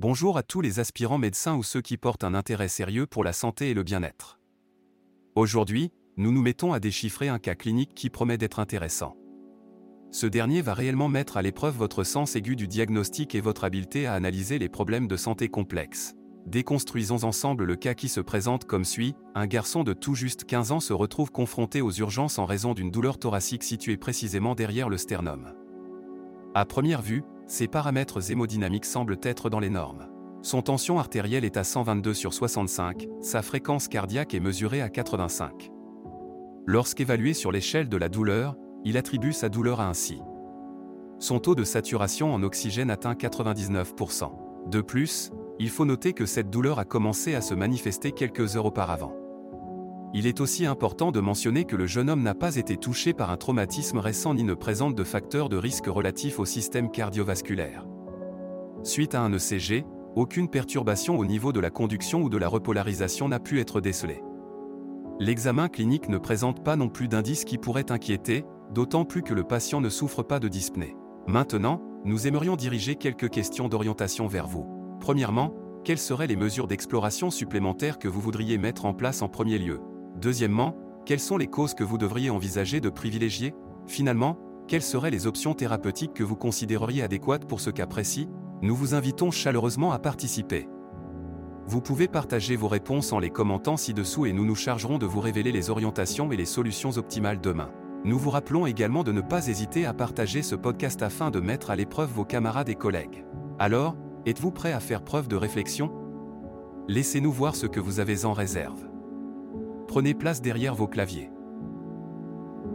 Bonjour à tous les aspirants médecins ou ceux qui portent un intérêt sérieux pour la santé et le bien-être. Aujourd'hui, nous nous mettons à déchiffrer un cas clinique qui promet d'être intéressant. Ce dernier va réellement mettre à l'épreuve votre sens aigu du diagnostic et votre habileté à analyser les problèmes de santé complexes. Déconstruisons ensemble le cas qui se présente comme suit. Un garçon de tout juste 15 ans se retrouve confronté aux urgences en raison d'une douleur thoracique située précisément derrière le sternum. À première vue, ses paramètres hémodynamiques semblent être dans les normes. Son tension artérielle est à 122 sur 65, sa fréquence cardiaque est mesurée à 85. Lorsqu'évalué sur l'échelle de la douleur, il attribue sa douleur à ainsi. Son taux de saturation en oxygène atteint 99%. De plus, il faut noter que cette douleur a commencé à se manifester quelques heures auparavant. Il est aussi important de mentionner que le jeune homme n'a pas été touché par un traumatisme récent ni ne présente de facteurs de risque relatifs au système cardiovasculaire. Suite à un ECG, aucune perturbation au niveau de la conduction ou de la repolarisation n'a pu être décelée. L'examen clinique ne présente pas non plus d'indices qui pourraient inquiéter, d'autant plus que le patient ne souffre pas de dyspnée. Maintenant, nous aimerions diriger quelques questions d'orientation vers vous. Premièrement, quelles seraient les mesures d'exploration supplémentaires que vous voudriez mettre en place en premier lieu? Deuxièmement, quelles sont les causes que vous devriez envisager de privilégier? Finalement, quelles seraient les options thérapeutiques que vous considéreriez adéquates pour ce cas précis? Nous vous invitons chaleureusement à participer. Vous pouvez partager vos réponses en les commentant ci-dessous et nous nous chargerons de vous révéler les orientations et les solutions optimales demain. Nous vous rappelons également de ne pas hésiter à partager ce podcast afin de mettre à l'épreuve vos camarades et collègues. Alors, êtes-vous prêt à faire preuve de réflexion? Laissez-nous voir ce que vous avez en réserve. Prenez place derrière vos claviers.